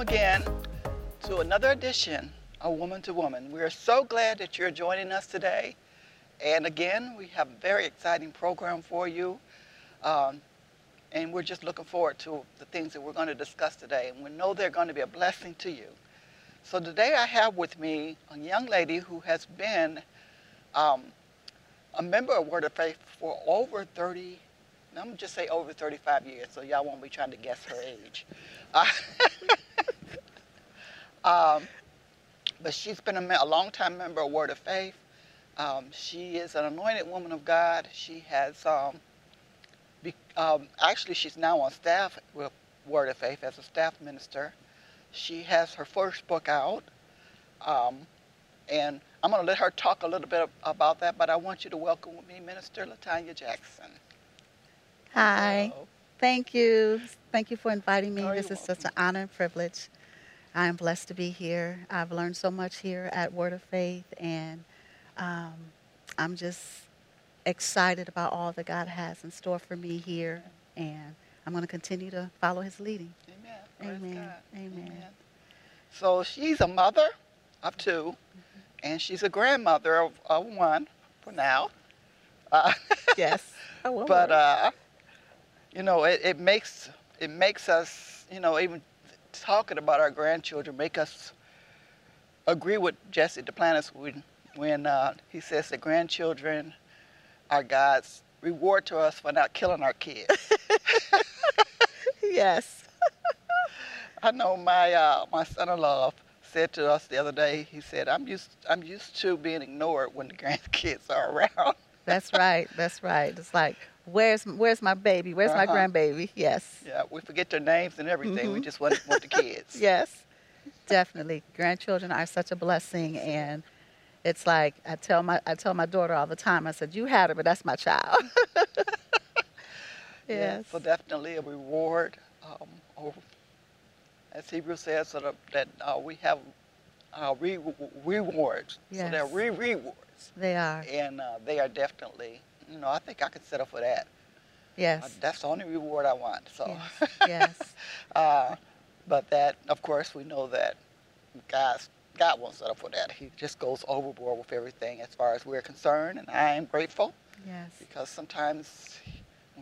welcome again to another edition of Woman to Woman. We are so glad that you're joining us today. And again, we have a very exciting program for you. Um, and we're just looking forward to the things that we're going to discuss today. And we know they're going to be a blessing to you. So today I have with me a young lady who has been um, a member of Word of Faith for over 30, I'm going to just say over 35 years, so y'all won't be trying to guess her age. Uh, um, but she's been a, a long-time member of Word of Faith. Um, she is an anointed woman of God. She has, um, be, um, actually, she's now on staff with Word of Faith as a staff minister. She has her first book out, um, and I'm going to let her talk a little bit about that, but I want you to welcome with me Minister LaTonya Jackson. Hi. Hello. Thank you. Thank you for inviting me. Oh, this is welcome. such an honor and privilege. I am blessed to be here. I've learned so much here at Word of Faith, and um, I'm just excited about all that God has in store for me here, and I'm going to continue to follow His leading. Amen. Amen. Amen. Amen. So she's a mother of 2 mm-hmm. and she's a grandmother of, of one for now. Uh, yes. but uh, you know, it, it makes it makes us, you know, even talking about our grandchildren, make us agree with Jesse Duplantis when when uh, he says that grandchildren are God's reward to us for not killing our kids. yes. I know my uh, my son-in-law said to us the other day. He said, "I'm used I'm used to being ignored when the grandkids are around." That's right. That's right. It's like, where's where's my baby? Where's uh-huh. my grandbaby? Yes. Yeah, we forget their names and everything. Mm-hmm. We just want, want the kids. yes, definitely. Grandchildren are such a blessing, and it's like I tell my I tell my daughter all the time. I said, "You had her, but that's my child." yes. Yeah, so definitely a reward. Um, or, as Hebrew says, so that, that uh, we have uh, re- rewards. Yes. So they're re rewards. They are. And uh, they are definitely, you know, I think I could settle for that. Yes. Uh, that's the only reward I want. So. Yes. yes. Uh, but that, of course, we know that God's, God won't settle for that. He just goes overboard with everything as far as we're concerned, and I am grateful. Yes. Because sometimes,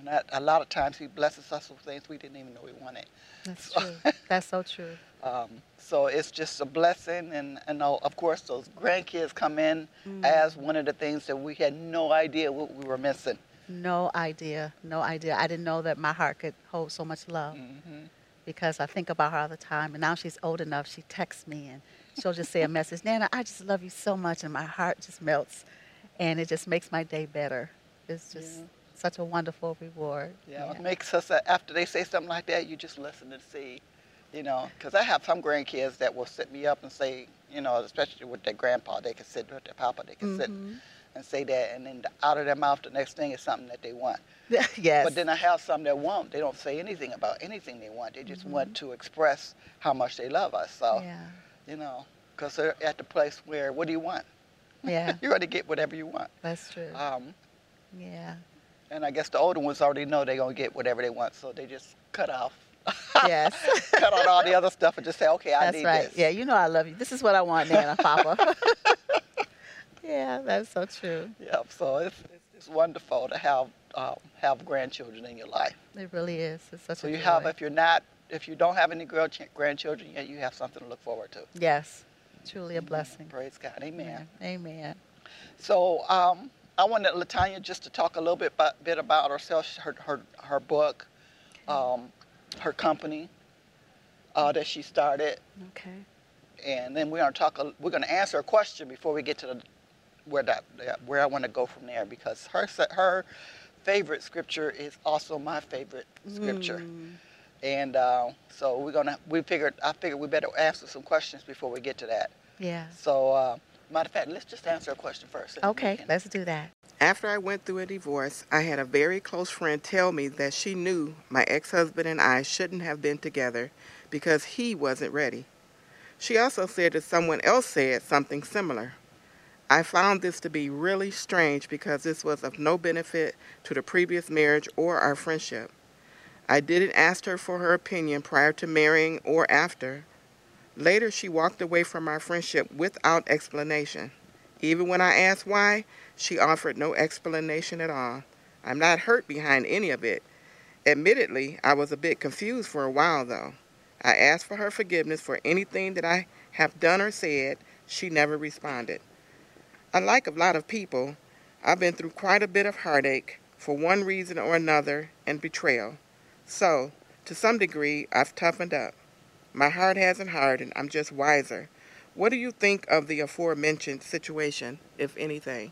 not, a lot of times, He blesses us with things we didn't even know we wanted. That's so, true. That's so true. Um, so it's just a blessing, and, and of course those grandkids come in mm. as one of the things that we had no idea what we were missing. No idea, no idea. I didn't know that my heart could hold so much love mm-hmm. because I think about her all the time, and now she's old enough. She texts me and she'll just say a message, Nana, I just love you so much, and my heart just melts, and it just makes my day better. It's just. Yeah such a wonderful reward. Yeah, yeah, it makes us, uh, after they say something like that, you just listen and see you know, because I have some grandkids that will sit me up and say, you know, especially with their grandpa, they can sit with their papa, they can mm-hmm. sit and say that, and then out of their mouth, the next thing is something that they want. yes. But then I have some that won't. They don't say anything about anything they want. They just mm-hmm. want to express how much they love us. So, yeah. you know, because they're at the place where, what do you want? Yeah. You're going to get whatever you want. That's true. Um, yeah. And I guess the older ones already know they're going to get whatever they want, so they just cut off Yes. Cut out all the other stuff and just say, okay, I that's need right. this. Yeah, you know I love you. This is what I want, Nana, Papa. yeah, that's so true. Yeah, so it's, it's, it's wonderful to have um, have grandchildren in your life. It really is. It's such so a you joy. have, if you're not, if you don't have any grandchildren yet, you have something to look forward to. Yes, truly a blessing. Praise God. Amen. Yeah. Amen. So um, I wanted LaTonya just to talk a little bit about, bit about herself, her her, her book, um, her company uh, that she started. Okay. And then we're gonna talk. We're gonna answer a question before we get to the where that where I want to go from there because her her favorite scripture is also my favorite scripture. Mm. And uh, so we're gonna we figured I figured we better answer some questions before we get to that. Yeah. So uh, matter of fact, let's just answer a question first. Okay, let's do that. After I went through a divorce, I had a very close friend tell me that she knew my ex husband and I shouldn't have been together because he wasn't ready. She also said that someone else said something similar. I found this to be really strange because this was of no benefit to the previous marriage or our friendship. I didn't ask her for her opinion prior to marrying or after, Later, she walked away from our friendship without explanation. Even when I asked why, she offered no explanation at all. I'm not hurt behind any of it. Admittedly, I was a bit confused for a while, though. I asked for her forgiveness for anything that I have done or said. She never responded. Unlike a lot of people, I've been through quite a bit of heartache for one reason or another and betrayal. So, to some degree, I've toughened up. My heart hasn't hardened, I'm just wiser. What do you think of the aforementioned situation, if anything?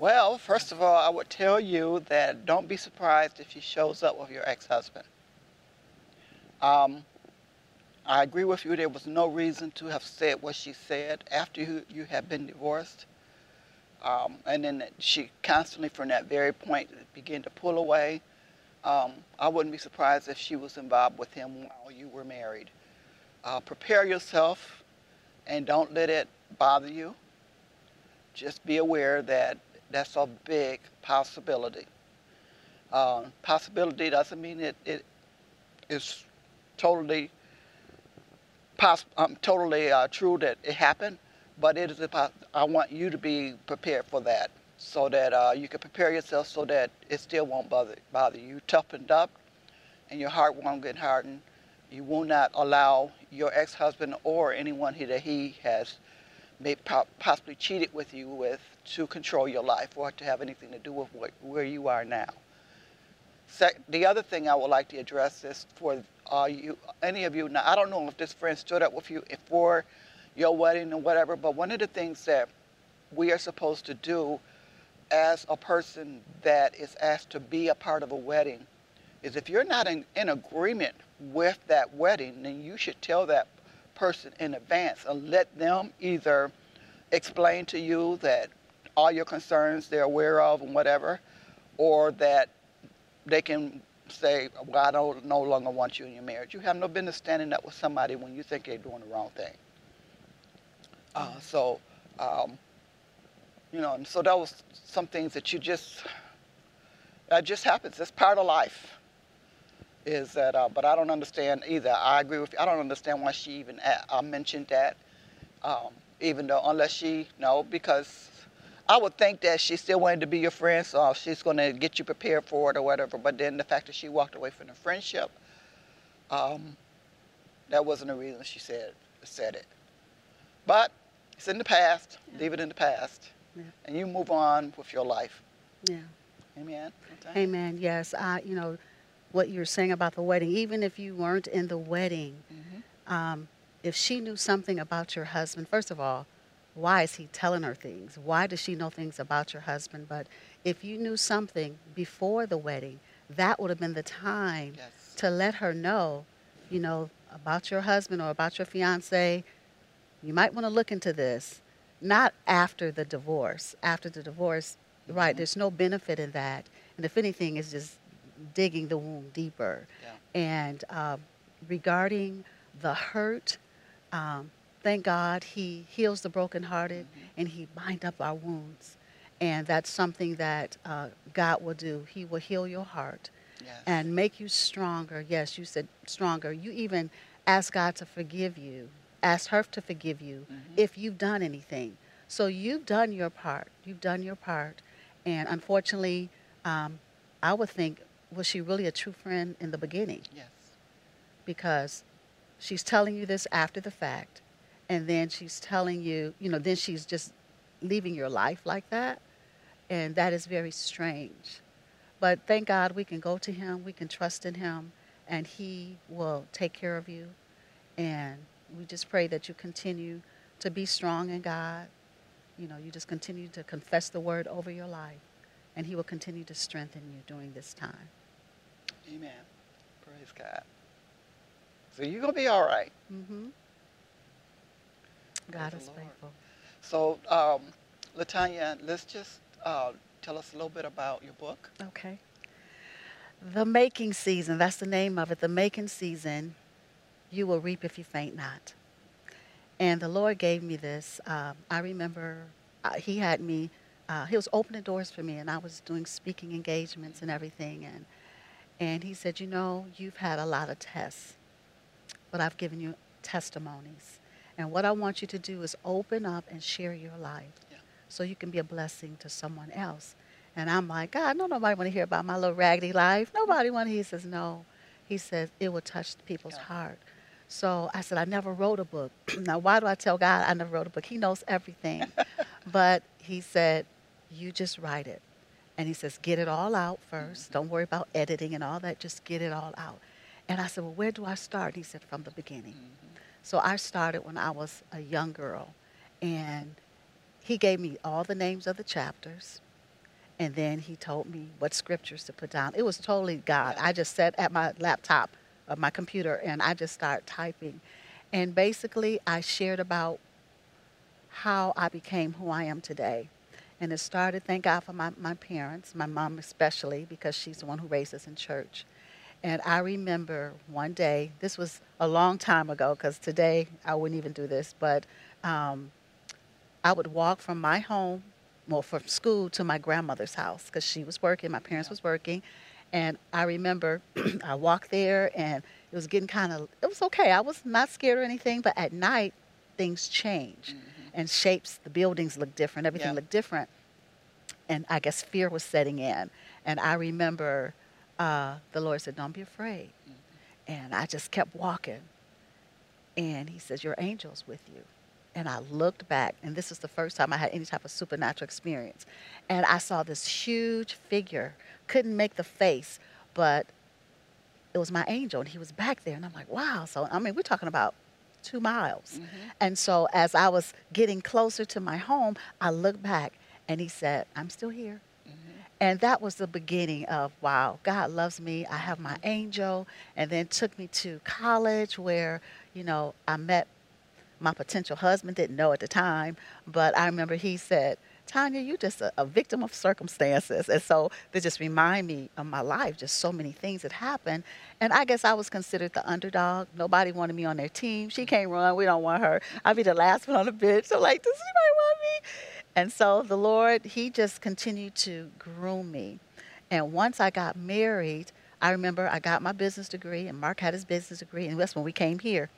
Well, first of all, I would tell you that don't be surprised if she shows up with your ex husband. Um, I agree with you, there was no reason to have said what she said after you, you had been divorced. Um, and then she constantly, from that very point, began to pull away. Um, I wouldn't be surprised if she was involved with him while you were married. Uh, prepare yourself and don't let it bother you. Just be aware that that's a big possibility. Uh, possibility doesn't mean it, it is totally poss- um, totally uh, true that it happened, but it is I want you to be prepared for that so that uh, you can prepare yourself so that it still won't bother, bother you. Toughened up and your heart won't get hardened. You will not allow your ex-husband or anyone he, that he has may possibly cheated with you with to control your life or to have anything to do with what, where you are now. the other thing I would like to address is for uh, you, any of you. Now, I don't know if this friend stood up with you for your wedding or whatever, but one of the things that we are supposed to do as a person that is asked to be a part of a wedding is if you're not in, in agreement with that wedding, then you should tell that person in advance and let them either explain to you that all your concerns they're aware of and whatever, or that they can say, well, I don't no longer want you in your marriage. You have no business standing up with somebody when you think they're doing the wrong thing. Uh, so, um, you know, and so that was some things that you just, that just happens. It's part of life. Is that, uh, but I don't understand either. I agree with you. I don't understand why she even uh, mentioned that. Um, even though, unless she, no, because I would think that she still wanted to be your friend, so she's going to get you prepared for it or whatever. But then the fact that she walked away from the friendship, um, that wasn't the reason she said said it. But it's in the past. Yeah. Leave it in the past, yeah. and you move on with your life. Yeah. Amen. Amen. Yes. I, you know, what you're saying about the wedding. Even if you weren't in the wedding, mm-hmm. um, if she knew something about your husband, first of all, why is he telling her things? Why does she know things about your husband? But if you knew something before the wedding, that would have been the time yes. to let her know, you know, about your husband or about your fiance. You might want to look into this. Not after the divorce. After the divorce, mm-hmm. right, there's no benefit in that. And if anything, it's just digging the wound deeper. Yeah. And uh, regarding the hurt, um, thank God he heals the brokenhearted mm-hmm. and he bind up our wounds. And that's something that uh, God will do. He will heal your heart yes. and make you stronger. Yes, you said stronger. You even ask God to forgive you, ask her to forgive you mm-hmm. if you've done anything. So you've done your part. You've done your part. And unfortunately, um, I would think, was she really a true friend in the beginning? Yes. Because she's telling you this after the fact and then she's telling you, you know, then she's just leaving your life like that. And that is very strange. But thank God we can go to Him, we can trust in Him, and He will take care of you. And we just pray that you continue to be strong in God. You know, you just continue to confess the word over your life, and He will continue to strengthen you during this time. Amen. Praise God. So you're going to be all right. Mm-hmm. God is faithful. So, um, LaTonya, let's just uh, tell us a little bit about your book. Okay. The Making Season, that's the name of it. The Making Season, You Will Reap If You Faint Not. And the Lord gave me this. Uh, I remember uh, He had me, uh, He was opening doors for me, and I was doing speaking engagements and everything. And, and He said, You know, you've had a lot of tests, but I've given you testimonies. And what I want you to do is open up and share your life Yeah. so you can be a blessing to someone else. And I'm like, God, no, nobody want to hear about my little raggedy life. Nobody want to. He says, no. He says, it will touch people's Yeah. heart. So I said, I never wrote a book. now, why do I tell God I never wrote a book? He knows everything. but he said, you just write it. And he says, get it all out 1st Don't worry about editing and all that. Just get it all out. And I said, well, where do I start? He said, from the beginning. So I started when I was a young girl. And he gave me all the names of the chapters. And then he told me what scriptures to put down. It was totally God. I just sat at my laptop, uh, my computer, and I just started typing. And basically, I shared about how I became who I am today. And it started, thank God for my, my parents, my mom especially, because she's the one who raised us in church. And I remember one day, this was a long time ago, because today I wouldn't even do this, but um, I would walk from my home, well, from school to my grandmother's house, because she was working, my parents was working. And I remember I walked there, and it was getting kind of, it was okay. I was not scared or anything, but at night, things change and shapes, the buildings look different, everything Yeah. looked different. And I guess fear was setting in. And I remember uh, the Lord said, Don't be afraid. And I just kept walking. And He says, Your angel's with you. And I looked back, and this is the first time I had any type of supernatural experience. And I saw this huge figure, couldn't make the face, but it was my angel, and he was back there. And I'm like, wow. So, I mean, we're talking about two miles. Mm-hmm. And so, as I was getting closer to my home, I looked back, and he said, I'm still here. Mm-hmm. And that was the beginning of wow, God loves me. I have my mm-hmm. angel. And then took me to college where, you know, I met my potential husband, didn't know at the time. But I remember he said, Tonya, you're just a, a victim of circumstances. And so they just remind me of my life, just so many things that happened. And I guess I was considered the underdog. Nobody wanted me on their team. She can't run. We don't want her. I'd be the last one on the bench. So, like, does anybody want me? And so the Lord, He just continued to groom me. And once I got married, I remember I got my business degree, and Mark had his business degree, and that's when we came here.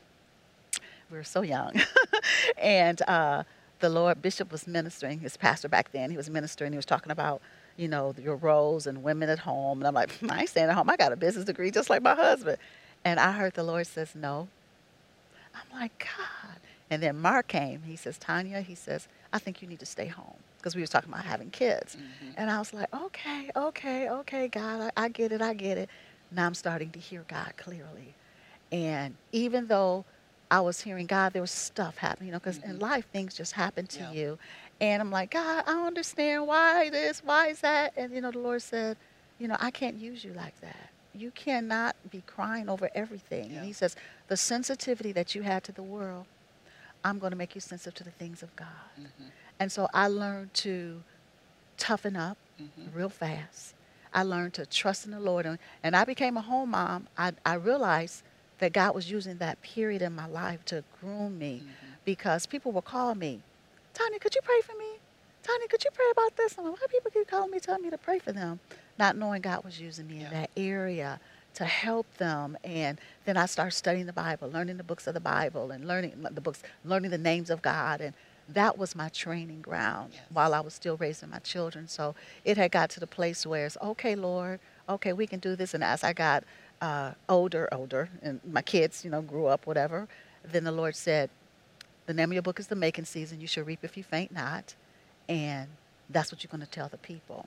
We were so young. and uh, the Lord, Bishop was ministering, his pastor back then, he was ministering, he was talking about, you know, your roles and women at home. And I'm like, hmm, I ain't staying at home. I got a business degree just like my husband. And I heard the Lord says, no. I'm like, God. And then Mark came. He says, Tonya, he says, I think you need to stay home. Because we was talking about having kids. Mm-hmm. And I was like, okay, okay, okay, God, I, I get it, I get it. Now I'm starting to hear God clearly. And even though I was hearing God, there was stuff happening, you know, because in mm-hmm. life things just happen to Yeah. you. And I'm like, God, I don't understand why this, why is that? And, you know, the Lord said, you know, I can't use you like that. You cannot be crying over everything. Yeah. And He says, the sensitivity that you had to the world, I'm going to make you sensitive to the things of God. Mm-hmm. And so I learned to toughen up mm-hmm. real fast. I learned to trust in the Lord. And, and I became a home mom. I, I realized that God was using that period in my life to groom me mm-hmm. because people will call me, Tonya, could you pray for me? Tonya, could you pray about this? I'm like, why people keep calling me, telling me to pray for them? Not knowing God was using me Yeah. in that area to help them. And then I started studying the Bible, learning the books of the Bible and learning the books, learning the names of God. And that was my training ground Yes. while I was still raising my children. So it had got to the place where it's okay, Lord, okay, we can do this. And as I got uh, older, older, and my kids, you know, grew up, whatever, then the Lord said, the name of your book is The Making Season. You shall reap if you faint not. And that's what you're going to tell the people.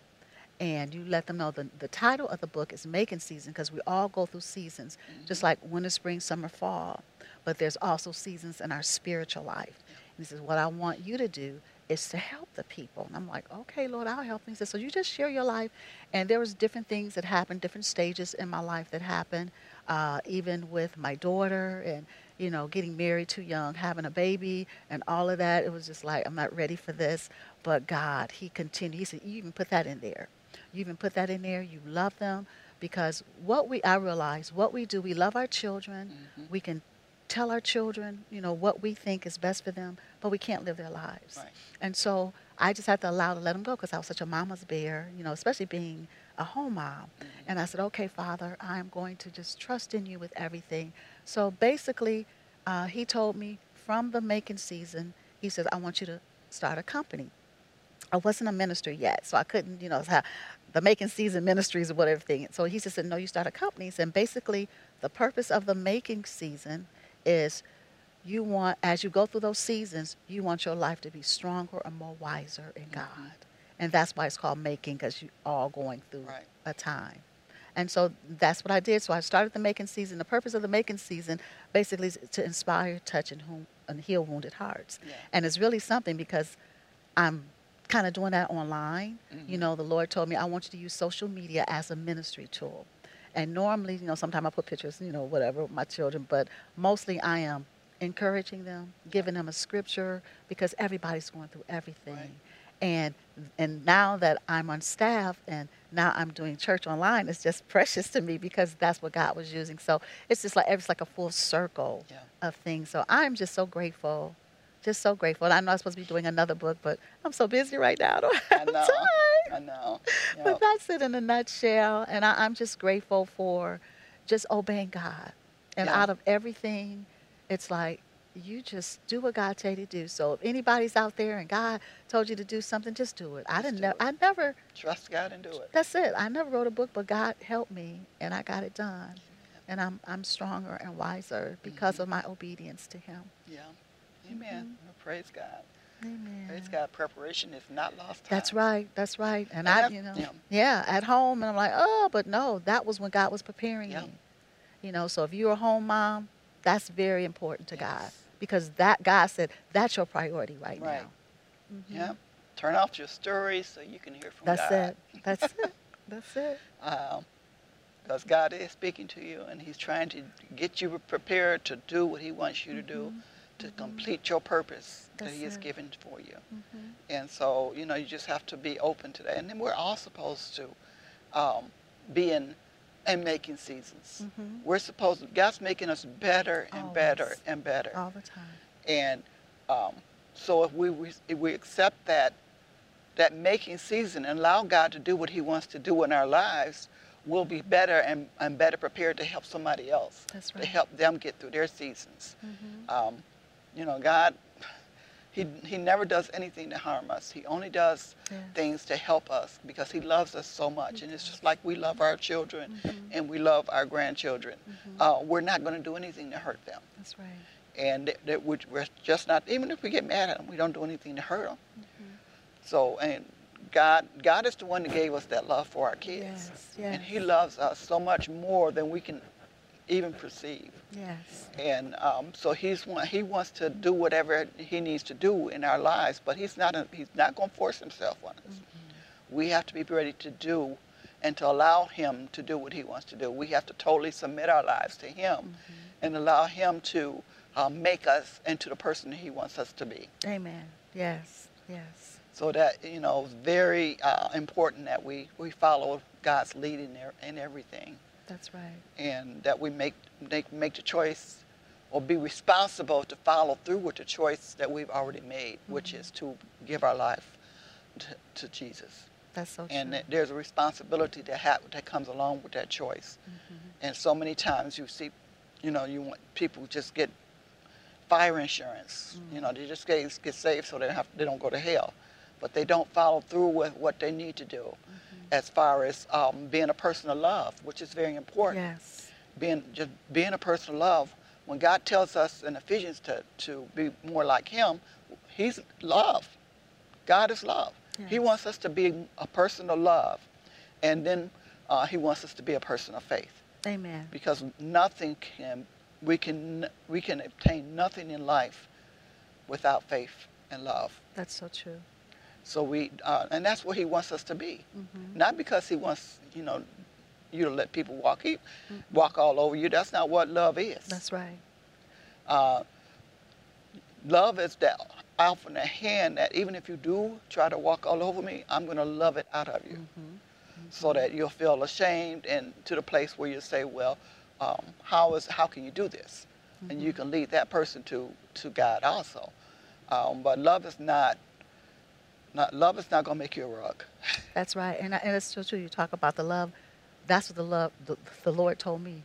And you let them know the, the title of the book is Making Season because we all go through seasons, just like winter, spring, summer, fall. But there's also seasons in our spiritual life. And he says, What I want you to do is to help the people. And I'm like, Okay, Lord, I'll help. He says, So you just share your life. And there was different things that happened, different stages in my life that happened, uh, even with my daughter and you know, getting married too young, having a baby, and all of that. It was just like, I'm not ready for this. But God, He continued. He said, You even put that in there. You even put that in there. You love them. Because what we, I realize, what we do, we love our children. We can tell our children, you know, what we think is best for them, but we can't live their lives. Right. And so I just had to allow to let them go because I was such a mama's bear, you know, especially being a home mom. And I said, okay, Father, I'm going to just trust in you with everything. So basically, Uh, he told me from the making season, he says, I want you to start a company. I wasn't a minister yet, so I couldn't, you know, have the making season ministries or whatever thing. So he just said, No, you start a company. And basically, the purpose of the making season is you want, as you go through those seasons, you want your life to be stronger and more wiser in God. Mm-hmm. And that's why it's called making, because you're all going through right. a time. And so that's what I did. So I started the making season. The purpose of the making season basically is to inspire, touch, and, and heal wounded hearts. Yeah. And it's really something because I'm kind of doing that online. Mm-hmm. You know, the Lord told me I want you to use social media as a ministry tool. And normally, you know, sometimes I put pictures, you know, whatever, with my children, but mostly I am encouraging them, giving them a scripture because everybody's going through everything. Right. And and now that I'm on staff and now I'm doing church online, it's just precious to me because that's what God was using. So it's just like it's like a full circle yeah. of things. So I'm just so grateful, just so grateful. And I know I'm supposed to be doing another book, but I'm so busy right now. I don't have I know. time. I know. Yep. But that's it in a nutshell. And I, am just grateful for just obeying God. And yeah. out of everything, it's like you just do what God told you to do. So if anybody's out there and God told you to do something, just do it. Just I didn't. Ne- I never trust God and do it. That's it. I never wrote a book, but God helped me, and I got it done. And I'm I'm stronger and wiser because mm-hmm. of my obedience to Him. Yeah. Amen. Mm-hmm. Well, praise God. Amen. Praise God. Preparation is not lost time. That's right. That's right. And, and I, you know, yeah. yeah. at home, and I'm like, oh, but no, that was when God was preparing yeah. me. You know, so if you're a home mom, that's very important to yes. God because that God said that's your priority right, right. now. Mm-hmm. Yeah. Turn off your stories so you can hear from God. that's God. It. That's it. That's it. Um, because God is speaking to you and He's trying to get you prepared to do what He wants you to do, mm-hmm. To complete your purpose That's that He has given for you. Mm-hmm. And so, you know, you just have to be open to that. And then we're all supposed to um, be in and making seasons. Mm-hmm. We're supposed to, God's making us better and Always. better and better. All the time. And um, so if we, if we accept that, that making season and allow God to do what he wants to do in our lives, we'll be better and, and better prepared to help somebody else. Right. To help them get through their seasons. Mm-hmm. Um, you know, God he, he never does anything to harm us. He only does yeah. things to help us because he loves us so much. And it's just like we love our children mm-hmm. and we love our grandchildren. Mm-hmm. Uh, we're not going to do anything to hurt them. That's right. And that, that we're just not, even if we get mad at them, we don't do anything to hurt them. Mm-hmm. So, and God, God is the one that gave us that love for our kids. Yes, yes. And he loves us so much more than we can even perceive. Yes. And um, so he's one, he wants to do whatever he needs to do in our lives, but he's not a, he's not going to force himself on us. Mm-hmm. We have to be ready to do and to allow him to do what he wants to do. We have to totally submit our lives to him mm-hmm. and allow him to um, make us into the person he wants us to be. Amen. Yes. Yes. So that you know, very uh, important that we we follow God's leading there in everything. That's right. And that we make, make, make the choice or be responsible to follow through with the choice that we've already made, mm-hmm. which is to give our life to, to Jesus. That's so true. and there's a responsibility that, ha- that comes along with that choice. Mm-hmm. And so many times you see, you know, you want people just get fire insurance. Mm-hmm. You know, they just get, get saved so they, have, they don't go to hell. But they don't follow through with what they need to do. As far as um, being a person of love, which is very important. Yes. Being just being a person of love. When God tells us in Ephesians to, to be more like Him, He's love. God is love. Yes. He wants us to be a person of love, and then uh, He wants us to be a person of faith. Amen. Because nothing can we can we can obtain nothing in life without faith and love. That's so true. So we, uh, and that's what he wants us to be. Mm-hmm. Not because he wants, you know, you to let people walk, he, mm-hmm. walk all over you. That's not what love is. That's right. Uh, love is that from the hand that even if you do try to walk all over me, I'm going to love it out of you. Mm-hmm. So that you'll feel ashamed and to the place where you say, well, um, how is how can you do this? And you mm-hmm. can lead that person to to God also. Um, but love is not not, love is not going to make you a rug. That's right. And, and it's so true. You talk about the love. That's what the love, the, the Lord told me.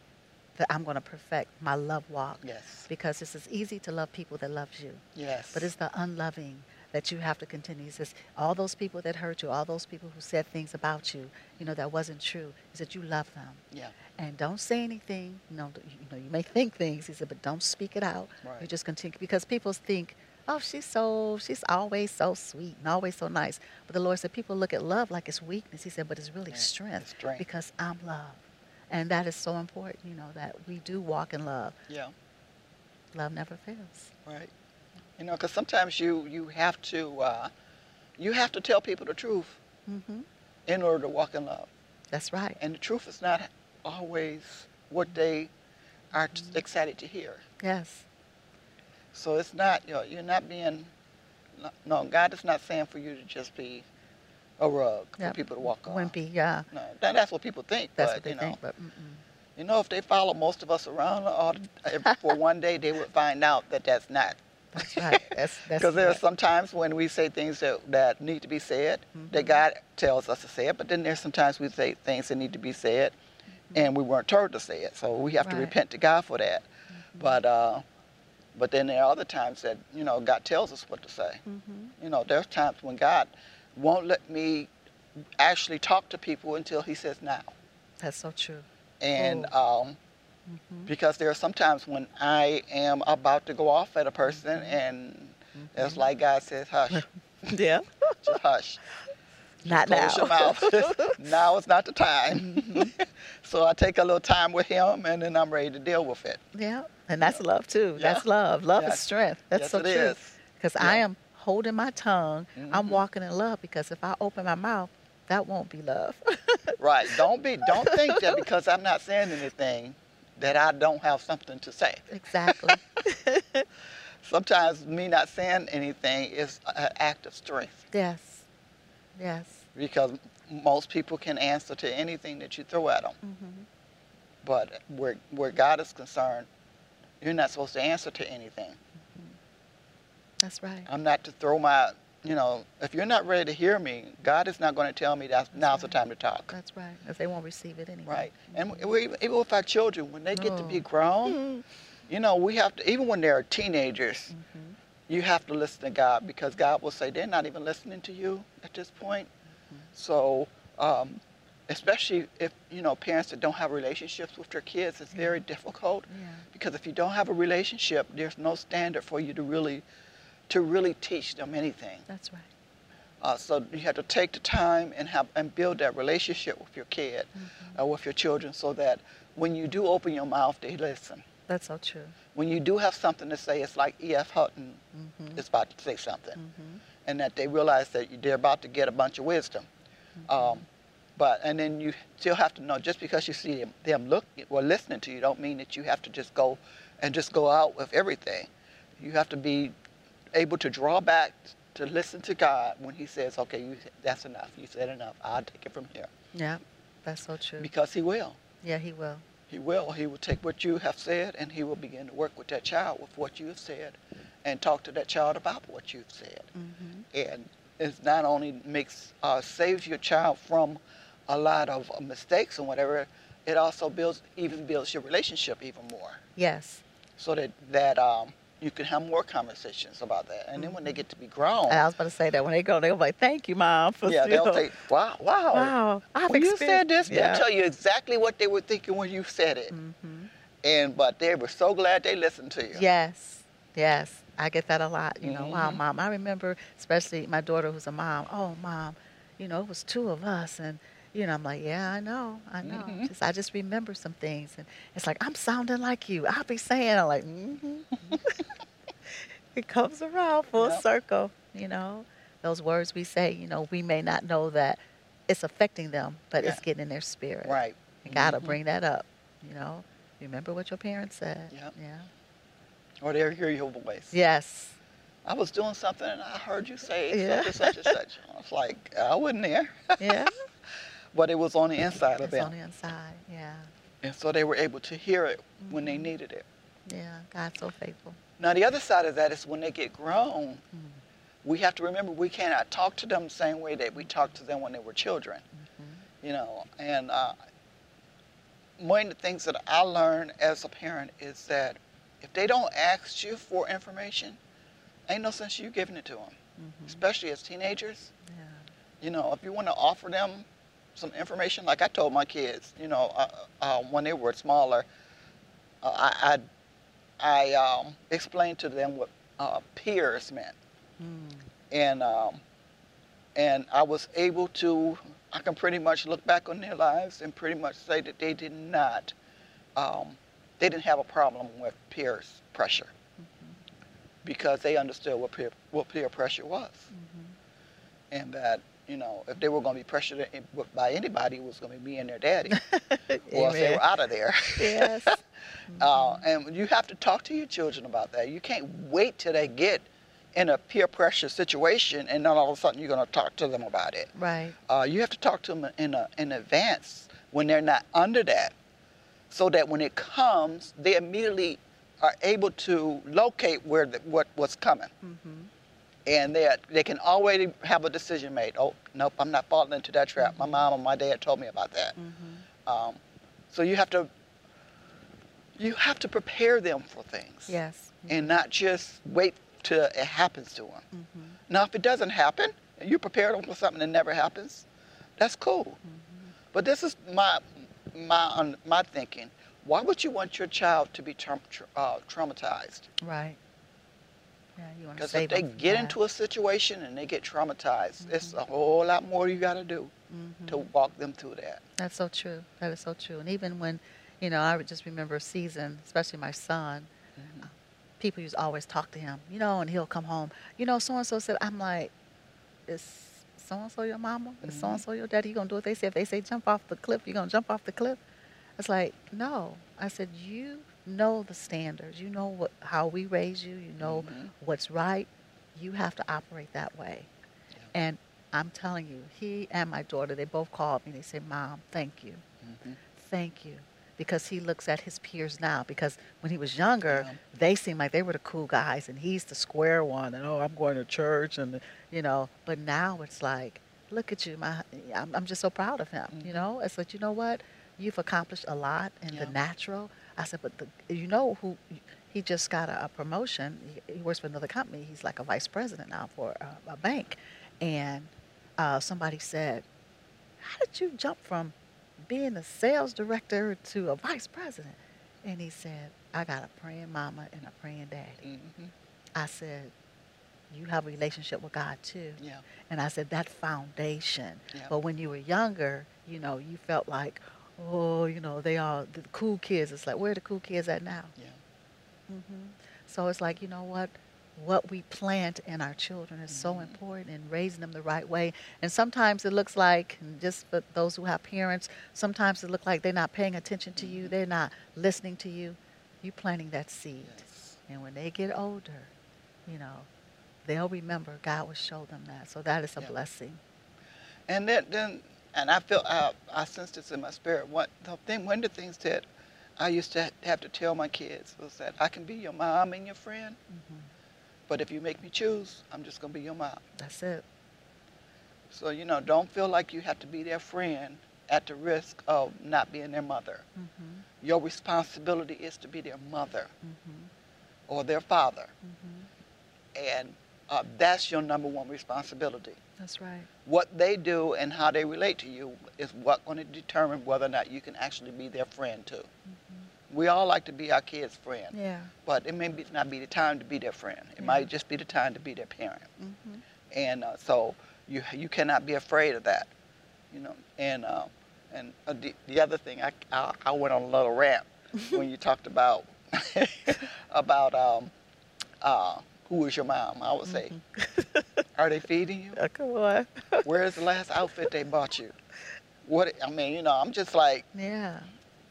that I'm going to perfect my love walk. Yes. Because it's as easy to love people that loves you. Yes. But it's the unloving that you have to continue. He says, all those people that hurt you, all those people who said things about you, you know, that wasn't true, is that you love them. yeah. And don't say anything. You know, you know, you may think things. He said, but don't speak it out. Right. You just continue because people think, oh, she's so, she's always so sweet and always so nice. But the Lord said, people look at love like it's weakness. He said, but it's really strength, it's strength. because I'm love, and that is so important. You know that we do walk in love. Yeah. Love never fails. Right. You know, because sometimes you you have to uh, you have to tell people the truth mm-hmm. in order to walk in love, That's right. and the truth is not always what they are t- excited to hear. Yes. So it's not you know, you're not being no God is not saying for you to just be a rug for people to walk on. Wimpy. Yeah. No, that, that's what people think. That's but, what they you know, think. But you know, if they follow most of us around all for one day, they would find out that that's not. that's right. That's Because there are right. some times when we say things that, that need to be said, that Mhm. God tells us to say it, but then there's sometimes we say things that need to be said, and we weren't told to say it. So we have to repent to God for that. But uh, but then there are other times that you know God tells us what to say. Mhm. You know, there's times when God won't let me actually talk to people until He says now, That's so true. and um, hmm because there are some times when I am about to go off at a person, Mm-hmm. and it's like God says, "Hush, Yeah. just hush." Not now. Close your mouth. now is not the time. so I take a little time with him, and then I'm ready to deal with it. Yeah, and that's love too. Yeah. That's love. Love Yes. is strength. That's yes, so it true. Because I am holding my tongue. I'm Mhm. walking in love. Because if I open my mouth, that won't be love. Right. Don't be. Don't think that because I'm not saying anything, that I don't have something to say. exactly. Sometimes me not saying anything is an act of strength yes. Yes. because most people can answer to anything that you throw at them. hmm But where where God is concerned, you're not supposed to answer to anything. That's right. I'm not to throw my, you know, if you're not ready to hear me, God is not going to tell me that now's the time to talk. That's right. Because they won't receive it anyway. Right. And we, even with our children, when they get to be Oh. grown, Mhm. you know, we have to, even when they're teenagers, Mhm. You have to listen to God because God will say they're not even listening to you at this point. So, um, especially if, you know, parents that don't have relationships with their kids, it's very difficult Yeah. because if you don't have a relationship, there's no standard for you to really, to really teach them anything. That's right. Uh, so you have to take the time and have and build that relationship with your kid Mm-hmm. or with your children, so that when you do open your mouth, they listen. That's so true. When you do have something to say, it's like E.F. Hutton hmm is about to say something, hmm and that they realize that they're about to get a bunch of wisdom. Mm-hmm. Um, but and then you still have to know just because you see them, them look or listening to you, don't mean that you have to just go and just go out with everything. You have to be able to draw back to listen to God when He says, "Okay, you, that's enough. You said enough. I'll take it from here." Yeah. That's so true. Because He will. Yeah, he will. He will. He will take what you have said and he will begin to work with that child with what you have said and talk to that child about what you've said. hmm And it not only makes uh, saves your child from a lot of uh, mistakes and whatever, it also builds even builds your relationship even more. Yes. So that that um, you can have more conversations about that. And then when they get to be grown, I was about to say that when they go, they'll be like, "Thank you, mom, for yeah, still." they'll say, "Wow, wow, "Wow, I've when you said this, experienced-" they'll tell you exactly what they were thinking when you said it." Mhm. And but they were so glad they listened to you. Yes, yes, I get that a lot. You know, wow, Mhm. mom. I remember, especially my daughter who's a mom. Oh, mom, you know, it was two of us, and you know, I'm like, yeah, I know, I know. Mhm. Just I just remember some things, and it's like I'm sounding like you. I'll be saying, I'm like, mm-hmm. it comes around full Yep. circle. You know, those words we say. You know, we may not know that it's affecting them, but it's getting in their spirit. Right. God will Mhm. bring that up. You know, remember what your parents said. Yep. Yeah. Or they'll hear your voice. Yes. I was doing something and I heard you say Yeah. such and such and such. I was like, I wasn't there. Yeah. But it was on the inside of it. It's them. on the inside. Yeah. And so they were able to hear it when they Mhm. needed it. Yeah. God's so faithful. Now, the other side of that is when they get grown, Mm. we have to remember we cannot talk to them the same way that we talked to them when they were children. Mhm. You know, and uh, one of the things that I learned as a parent is that if they don't ask you for information, ain't no sense you giving it to them, Mm-hmm. especially as teenagers. Yeah. You know, if you want to offer them some information, like I told my kids, you know, uh, uh, when they were smaller, uh, I I, I um, explained to them what uh, peers meant, Mm. and um, and I was able to. I can pretty much look back on their lives and pretty much say that they did not, um, they didn't have a problem with peer pressure because they understood what peer what peer pressure was, Mm-hmm. and that you know if they were going to be pressured by anybody, it was going to be me and their daddy, or else they were out of there. Yes. Uh, and you have to talk to your children about that. You can't wait till they get in a peer pressure situation and then all of a sudden you're going to talk to them about it. Right. Uh, you have to talk to them in, a, in advance when they're not under that so that when it comes, they immediately are able to locate where the, what, what's coming. Mm-hmm. And they, they can already have a decision made. Oh, nope, I'm not falling into that trap. My mom or my dad told me about that. Mm-hmm. Um, so you have to you have to prepare them for things Yes. and not just wait till it happens to them. Mm-hmm. Now, if it doesn't happen, and you prepare them for something that never happens, that's cool. Mm-hmm. But this is my my my thinking. Why would you want your child to be traum- tra- uh, traumatized? Right. Yeah, you want to Because save if they get that. into a situation and they get traumatized, it's a whole lot more you got to do Mhm. to walk them through that. That's so true. That is so true. And even when, you know, I would just remember a season, especially my son, Mhm. people used to always talk to him, you know, and he'll come home, you know, so and so said, I'm like, is so and so your mama? Is so and so your daddy? You gonna do what they say? If they say jump off the cliff, you gonna jump off the cliff? It's like, no. I said, you know the standards. You know what how we raise you. You know Mhm. what's right. You have to operate that way. Yeah. And I'm telling you, he and my daughter, they both called me. They said, Mom, thank you. Mhm. Thank you. Because he looks at his peers now. Because when he was younger, Yeah. they seemed like they were the cool guys, and he's the square one. And oh, I'm going to church, and you know. But now it's like, look at you, my. I'm, I'm just so proud of him. You Mhm. know, it's like you know what, you've accomplished a lot in the natural. I said, but the, you know who? He just got a, a promotion. He, he works for another company. He's like a vice president now for a, a bank, and uh, somebody said, "How did you jump from being a sales director to a vice president?" And he said, "I got a praying mama and a praying daddy." Mhm. I said, "You have a relationship with God too." Yeah. And I said, "That foundation." Yeah. But when you were younger, you know, you felt like, "Oh, you know, they are the cool kids." It's like, where are the cool kids at now? Yeah. mm-hmm. So it's like, you know what? What we plant in our children is so Mhm. important in raising them the right way. And sometimes it looks like, and just for those who have parents, sometimes it looks like they're not paying attention to you, Mhm. they're not listening to you. You planting that seed. Yes. And when they get older, you know, they'll remember God will show them that. So that is a blessing. And then, then and I feel I, I sense this in my spirit. What the thing, one of the things that I used to have to tell my kids was that I can be your mom and your friend, hmm but if you make me choose, I'm just gonna be your mom. That's it. So you know, don't feel like you have to be their friend at the risk of not being their mother. hmm Your responsibility is to be their mother hmm or their father, hmm and uh, that's your number one responsibility. That's right. What they do and how they relate to you is what going to determine whether or not you can actually be their friend too. hmm We all like to be our kids' friend, Yeah. but it may be, not be the time to be their friend. It Yeah. might just be the time to be their parent. hmm and uh, so you you cannot be afraid of that, you know. And uh, and uh, the, the other thing, I, I I went on a little rant when you talked about about um, uh, who is your mom. I would say, are they feeding you? Uh, come on. Where's the last outfit they bought you? What I mean, you know, I'm just like, Yeah.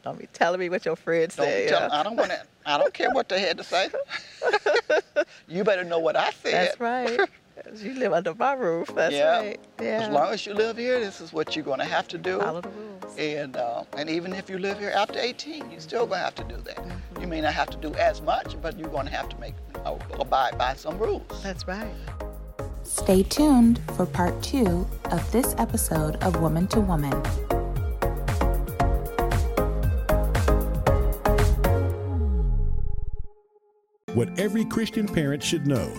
Don't be telling me what your friends don't say. be yeah. I don't want to. I don't care what they had to say. you better know what I said. That's right. You live under my roof. That's yeah. right. Yeah. As long as you live here, this is what you're going to have to do. Follow the rules. And uh, and even if you live here after 18, you're still going to have to do that. Mm-hmm. You may not have to do as much, but you're going to have to make uh, abide by some rules. That's right. Stay tuned for part two of this episode of Woman to Woman. What every Christian parent should know.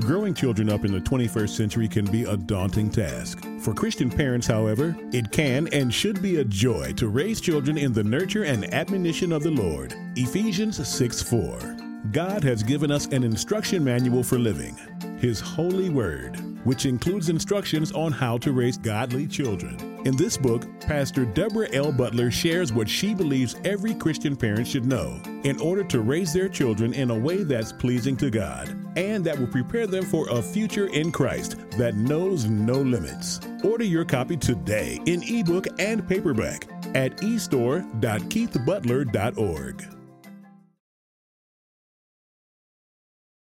Growing children up in the 21st century can be a daunting task. For Christian parents, however, it can and should be a joy to raise children in the nurture and admonition of the Lord. Ephesians 6 4. God has given us an instruction manual for living, His holy word, which includes instructions on how to raise godly children. In this book, Pastor Deborah L. Butler shares what she believes every Christian parent should know in order to raise their children in a way that's pleasing to God and that will prepare them for a future in Christ that knows no limits. Order your copy today in ebook and paperback at estore.keithbutler.org.